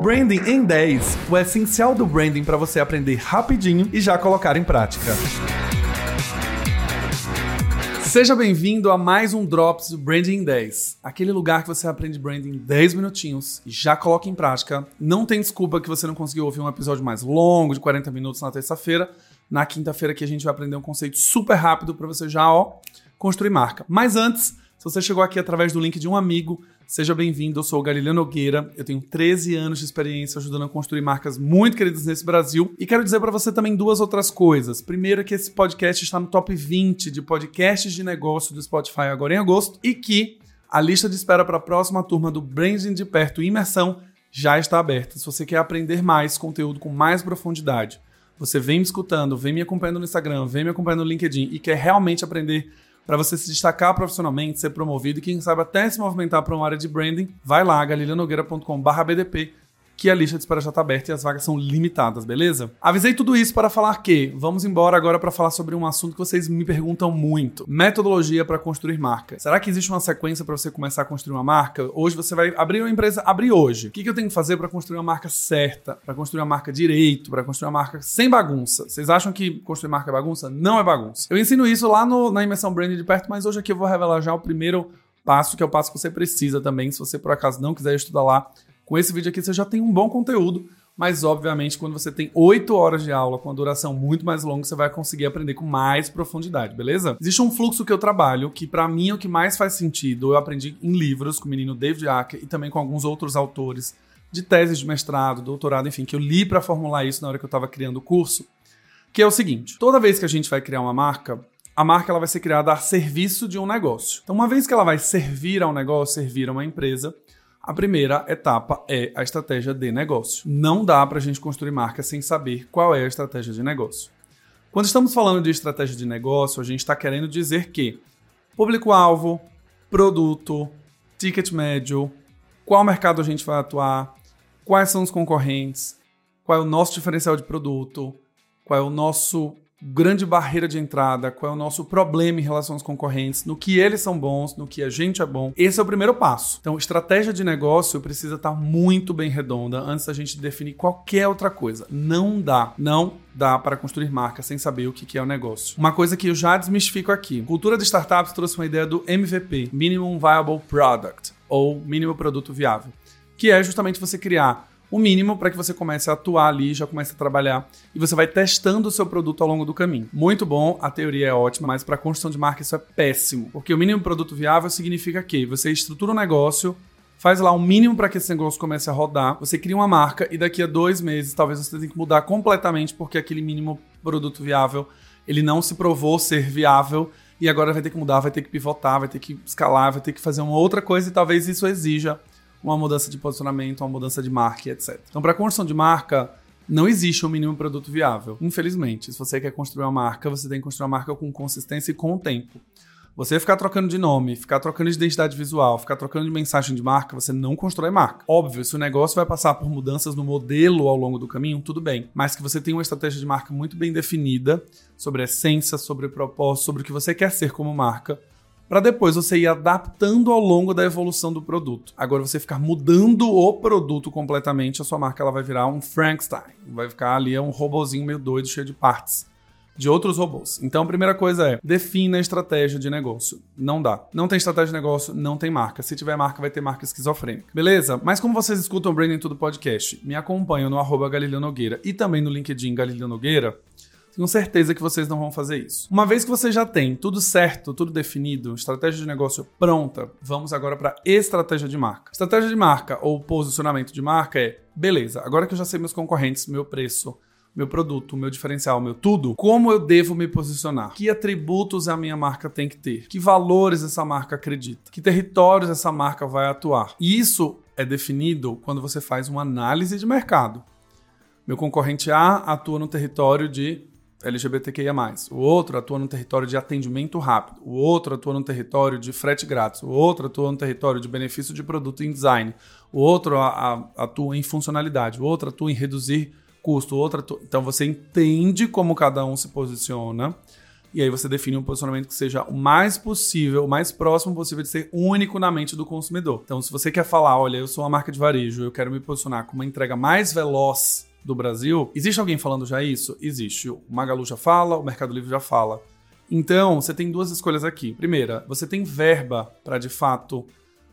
Branding em 10, o essencial do branding para você aprender rapidinho e já colocar em prática. Seja bem-vindo a mais um Drops do Branding em 10, aquele lugar que você aprende branding em 10 minutinhos e já coloca em prática. Não tem desculpa que você não conseguiu ouvir um episódio mais longo, de 40 minutos na terça-feira. Na quinta-feira que a gente vai aprender um conceito super rápido para você já, ó, construir marca. Mas antes, se você chegou aqui através do link de um amigo, seja bem-vindo. Eu sou o Galileu Nogueira. Eu tenho 13 anos de experiência ajudando a construir marcas muito queridas nesse Brasil. E quero dizer para você também duas outras coisas. Primeiro, que esse podcast está no top 20 de podcasts de negócio do Spotify agora em agosto e que a lista de espera para a próxima turma do Branding de Perto Imersão já está aberta. Se você quer aprender mais conteúdo com mais profundidade, você vem me escutando, vem me acompanhando no Instagram, vem me acompanhando no LinkedIn e quer realmente aprender para você se destacar profissionalmente, ser promovido e quem sabe até se movimentar para uma área de branding, vai lá, galilanogueira.com/bdp que a lista de espera já está aberta e as vagas são limitadas, beleza? Avisei tudo isso para falar que vamos embora agora para falar sobre um assunto que vocês me perguntam muito: metodologia para construir marca. Será que existe uma sequência para você começar a construir uma marca? Hoje você vai abrir uma empresa, abrir hoje. O que, que eu tenho que fazer para construir uma marca certa, para construir uma marca direito, para construir uma marca sem bagunça? Vocês acham que construir marca é bagunça? Não é bagunça. Eu ensino isso lá no, na imersão Branding de perto, mas hoje aqui eu vou revelar já o primeiro passo, que é o passo que você precisa também, se você por acaso não quiser estudar lá com esse vídeo aqui você já tem um bom conteúdo, mas obviamente quando você tem 8 horas de aula com a duração muito mais longa, você vai conseguir aprender com mais profundidade, beleza? Existe um fluxo que eu trabalho que para mim é o que mais faz sentido. Eu aprendi em livros com o menino David Acker e também com alguns outros autores de teses de mestrado, doutorado, enfim, que eu li para formular isso na hora que eu estava criando o curso, que é o seguinte: toda vez que a gente vai criar uma marca, a marca ela vai ser criada a serviço de um negócio. Então, uma vez que ela vai servir a um negócio, servir a uma empresa, a primeira etapa é a estratégia de negócio. Não dá para a gente construir marca sem saber qual é a estratégia de negócio. Quando estamos falando de estratégia de negócio, a gente está querendo dizer que público-alvo, produto, ticket médio, qual mercado a gente vai atuar, quais são os concorrentes, qual é o nosso diferencial de produto, qual é o nosso grande barreira de entrada, qual é o nosso problema em relação aos concorrentes, no que eles são bons, no que a gente é bom. Esse é o primeiro passo. Então, estratégia de negócio precisa estar muito bem redonda antes da gente definir qualquer outra coisa. Não dá, não dá para construir marca sem saber o que é o negócio. Uma coisa que eu já desmistifico aqui. Cultura de startups trouxe uma ideia do MVP, Minimum Viable Product, ou mínimo produto viável, que é justamente você criar o mínimo para que você comece a atuar ali, já comece a trabalhar e você vai testando o seu produto ao longo do caminho. Muito bom, a teoria é ótima, mas para a construção de marca isso é péssimo, porque o mínimo produto viável significa que você estrutura o um negócio, faz lá o mínimo para que esse negócio comece a rodar, você cria uma marca e daqui a dois meses talvez você tenha que mudar completamente porque aquele mínimo produto viável ele não se provou ser viável e agora vai ter que mudar, vai ter que pivotar, vai ter que escalar, vai ter que fazer uma outra coisa e talvez isso exija uma mudança de posicionamento, uma mudança de marca, etc. Então, para construção de marca, não existe um mínimo produto viável. Infelizmente, se você quer construir uma marca, você tem que construir uma marca com consistência e com o tempo. Você ficar trocando de nome, ficar trocando de identidade visual, ficar trocando de mensagem de marca, você não constrói marca. Óbvio, se o negócio vai passar por mudanças no modelo ao longo do caminho, tudo bem. Mas que você tenha uma estratégia de marca muito bem definida sobre a essência, sobre o propósito, sobre o que você quer ser como marca, para depois você ir adaptando ao longo da evolução do produto. Agora você ficar mudando o produto completamente, a sua marca ela vai virar um Frankenstein, vai ficar ali é um robozinho meio doido, cheio de partes de outros robôs. Então a primeira coisa é, defina a estratégia de negócio. Não dá. Não tem estratégia de negócio, não tem marca. Se tiver marca, vai ter marca esquizofrênica. Beleza? Mas como vocês escutam o Branding Tudo Podcast, me acompanham no arroba Galileu Nogueira e também no LinkedIn Galileu Nogueira, tenho certeza que vocês não vão fazer isso. Uma vez que você já tem tudo certo, tudo definido, estratégia de negócio pronta, vamos agora para estratégia de marca. Estratégia de marca ou posicionamento de marca é, beleza, agora que eu já sei meus concorrentes, meu preço, meu produto, meu diferencial, meu tudo, como eu devo me posicionar? Que atributos a minha marca tem que ter? Que valores essa marca acredita? Que territórios essa marca vai atuar? E isso é definido quando você faz uma análise de mercado. Meu concorrente A atua no território de LGBTQIA+. O outro atua no território de atendimento rápido. O outro atua no território de frete grátis. O outro atua no território de benefício de produto em design. O outro atua em funcionalidade. O outro atua em reduzir custo. O outro atua... Então você entende como cada um se posiciona E aí você define um posicionamento que seja o mais possível, o mais próximo possível de ser único na mente do consumidor. Então, se você quer falar, olha, eu sou uma marca de varejo, eu quero me posicionar como uma entrega mais veloz do Brasil, existe alguém falando já isso? Existe. O Magalu já fala, o Mercado Livre já fala. Então, você tem duas escolhas aqui. Primeira, você tem verba para de fato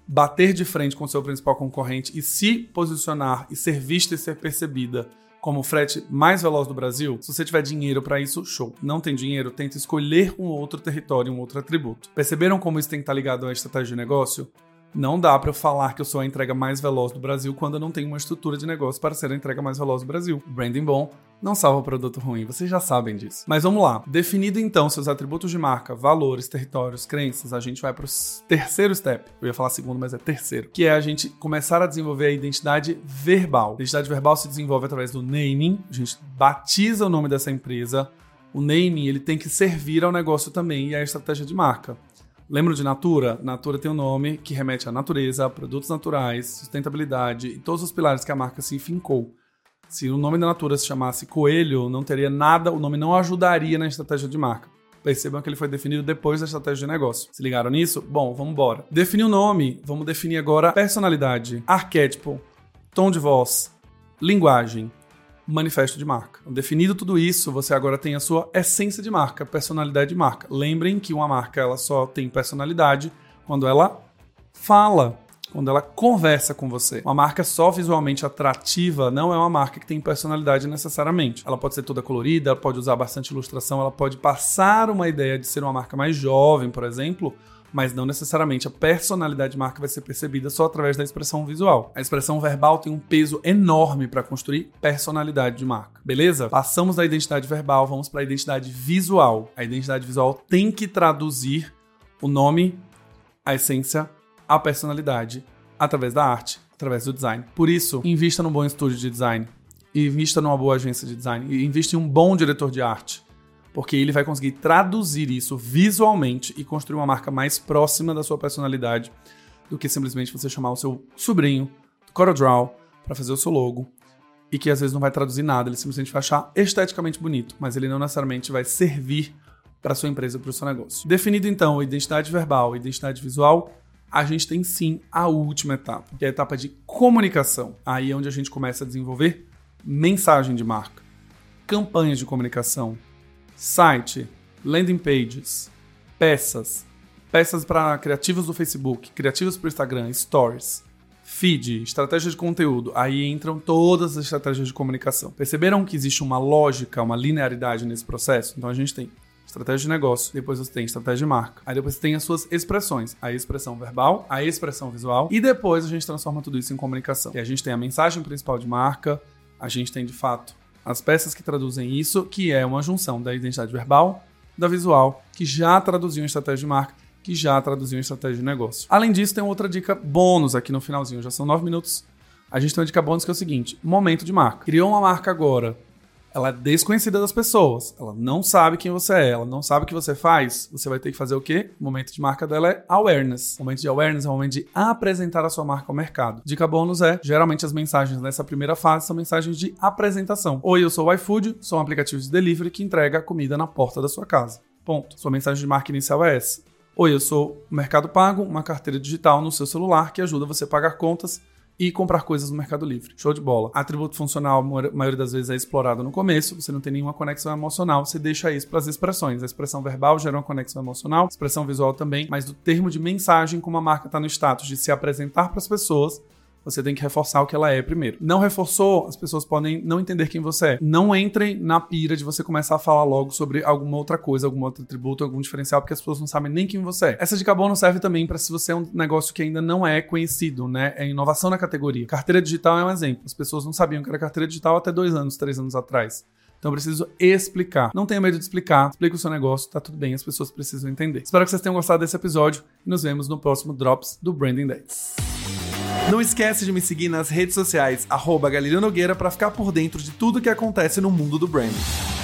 bater de frente com seu principal concorrente e se posicionar e ser vista e ser percebida como o frete mais veloz do Brasil, se você tiver dinheiro para isso, show. Não tem dinheiro, tenta escolher um outro território, um outro atributo. Perceberam como isso tem que estar ligado à estratégia de negócio? Não dá para eu falar que eu sou a entrega mais veloz do Brasil quando eu não tenho uma estrutura de negócio para ser a entrega mais veloz do Brasil. Branding bom não salva produto ruim, vocês já sabem disso. Mas vamos lá. Definido então seus atributos de marca, valores, territórios, crenças, a gente vai para o terceiro step. Eu ia falar segundo, mas é terceiro, que é a gente começar a desenvolver a identidade verbal. A identidade verbal se desenvolve através do naming, a gente batiza o nome dessa empresa. O naming ele tem que servir ao negócio também e à estratégia de marca. Lembram de Natura? Natura tem um nome que remete à natureza, produtos naturais, sustentabilidade e todos os pilares que a marca se fincou. Se o nome da Natura se chamasse Coelho, não teria nada, o nome não ajudaria na estratégia de marca. Percebam que ele foi definido depois da estratégia de negócio. Se ligaram nisso? Bom, vamos embora. Definir o nome, vamos definir agora personalidade, arquétipo, tom de voz, linguagem, manifesto de marca. Definido tudo isso, você agora tem a sua essência de marca, personalidade de marca. Lembrem que uma marca ela só tem personalidade quando ela fala, quando ela conversa com você. Uma marca só visualmente atrativa não é uma marca que tem personalidade necessariamente. Ela pode ser toda colorida, pode usar bastante ilustração, ela pode passar uma ideia de ser uma marca mais jovem, por exemplo, mas não necessariamente a personalidade de marca vai ser percebida só através da expressão visual. A expressão verbal tem um peso enorme para construir personalidade de marca. Beleza? Passamos da identidade verbal, vamos para a identidade visual. A identidade visual tem que traduzir o nome, a essência, a personalidade através da arte, através do design. Por isso, invista num bom estúdio de design, invista numa boa agência de design, invista em um bom diretor de arte porque ele vai conseguir traduzir isso visualmente e construir uma marca mais próxima da sua personalidade do que simplesmente você chamar o seu sobrinho do CorelDRAW para fazer o seu logo e que às vezes não vai traduzir nada, ele simplesmente vai achar esteticamente bonito, mas ele não necessariamente vai servir para sua empresa, para o seu negócio. Definido então identidade verbal e identidade visual, a gente tem sim a última etapa, que é a etapa de comunicação. Aí é onde a gente começa a desenvolver mensagem de marca, campanhas de comunicação, site, landing pages, peças, peças para criativos do Facebook, criativos para o Instagram, stories, feed, estratégia de conteúdo. Aí entram todas as estratégias de comunicação. Perceberam que existe uma lógica, uma linearidade nesse processo? Então a gente tem estratégia de negócio, depois você tem estratégia de marca, aí depois você tem as suas expressões, a expressão verbal, a expressão visual, e depois a gente transforma tudo isso em comunicação. E a gente tem a mensagem principal de marca, a gente tem de fato as peças que traduzem isso, que é uma junção da identidade verbal, da visual, que já traduziam estratégia de marca, que já traduziam estratégia de negócio. Além disso, tem outra dica bônus aqui no finalzinho, já são nove minutos. A gente tem uma dica bônus que é o seguinte: momento de marca. Criou uma marca agora, ela é desconhecida das pessoas. Ela não sabe quem você é, ela não sabe o que você faz. Você vai ter que fazer o quê? O momento de marca dela é awareness. O momento de awareness é o momento de apresentar a sua marca ao mercado. Dica bônus é, geralmente as mensagens nessa primeira fase são mensagens de apresentação. Oi, eu sou o iFood, sou um aplicativo de delivery que entrega comida na porta da sua casa. Ponto. Sua mensagem de marca inicial é essa. Oi, eu sou o Mercado Pago, uma carteira digital no seu celular que ajuda você a pagar contas e comprar coisas no Mercado Livre. Show de bola. Atributo funcional, a maioria das vezes, é explorado no começo, você não tem nenhuma conexão emocional, você deixa isso para as expressões. A expressão verbal gera uma conexão emocional, expressão visual também, mas do termo de mensagem, como a marca está no status de se apresentar para as pessoas, você tem que reforçar o que ela é primeiro. Não reforçou, as pessoas podem não entender quem você é. Não entrem na pira de você começar a falar logo sobre alguma outra coisa, algum outro atributo, algum diferencial, porque as pessoas não sabem nem quem você é. Essa dica não serve também para se você é um negócio que ainda não é conhecido, né? É inovação na categoria. Carteira digital é um exemplo. As pessoas não sabiam que era carteira digital até dois anos, três anos atrás. Então preciso explicar. Não tenha medo de explicar. Explica o seu negócio, tá tudo bem, as pessoas precisam entender. Espero que vocês tenham gostado desse episódio e nos vemos no próximo Drops do Branding Days. Não esquece de me seguir nas redes sociais, arroba Nogueira, para ficar por dentro de tudo que acontece no mundo do branding.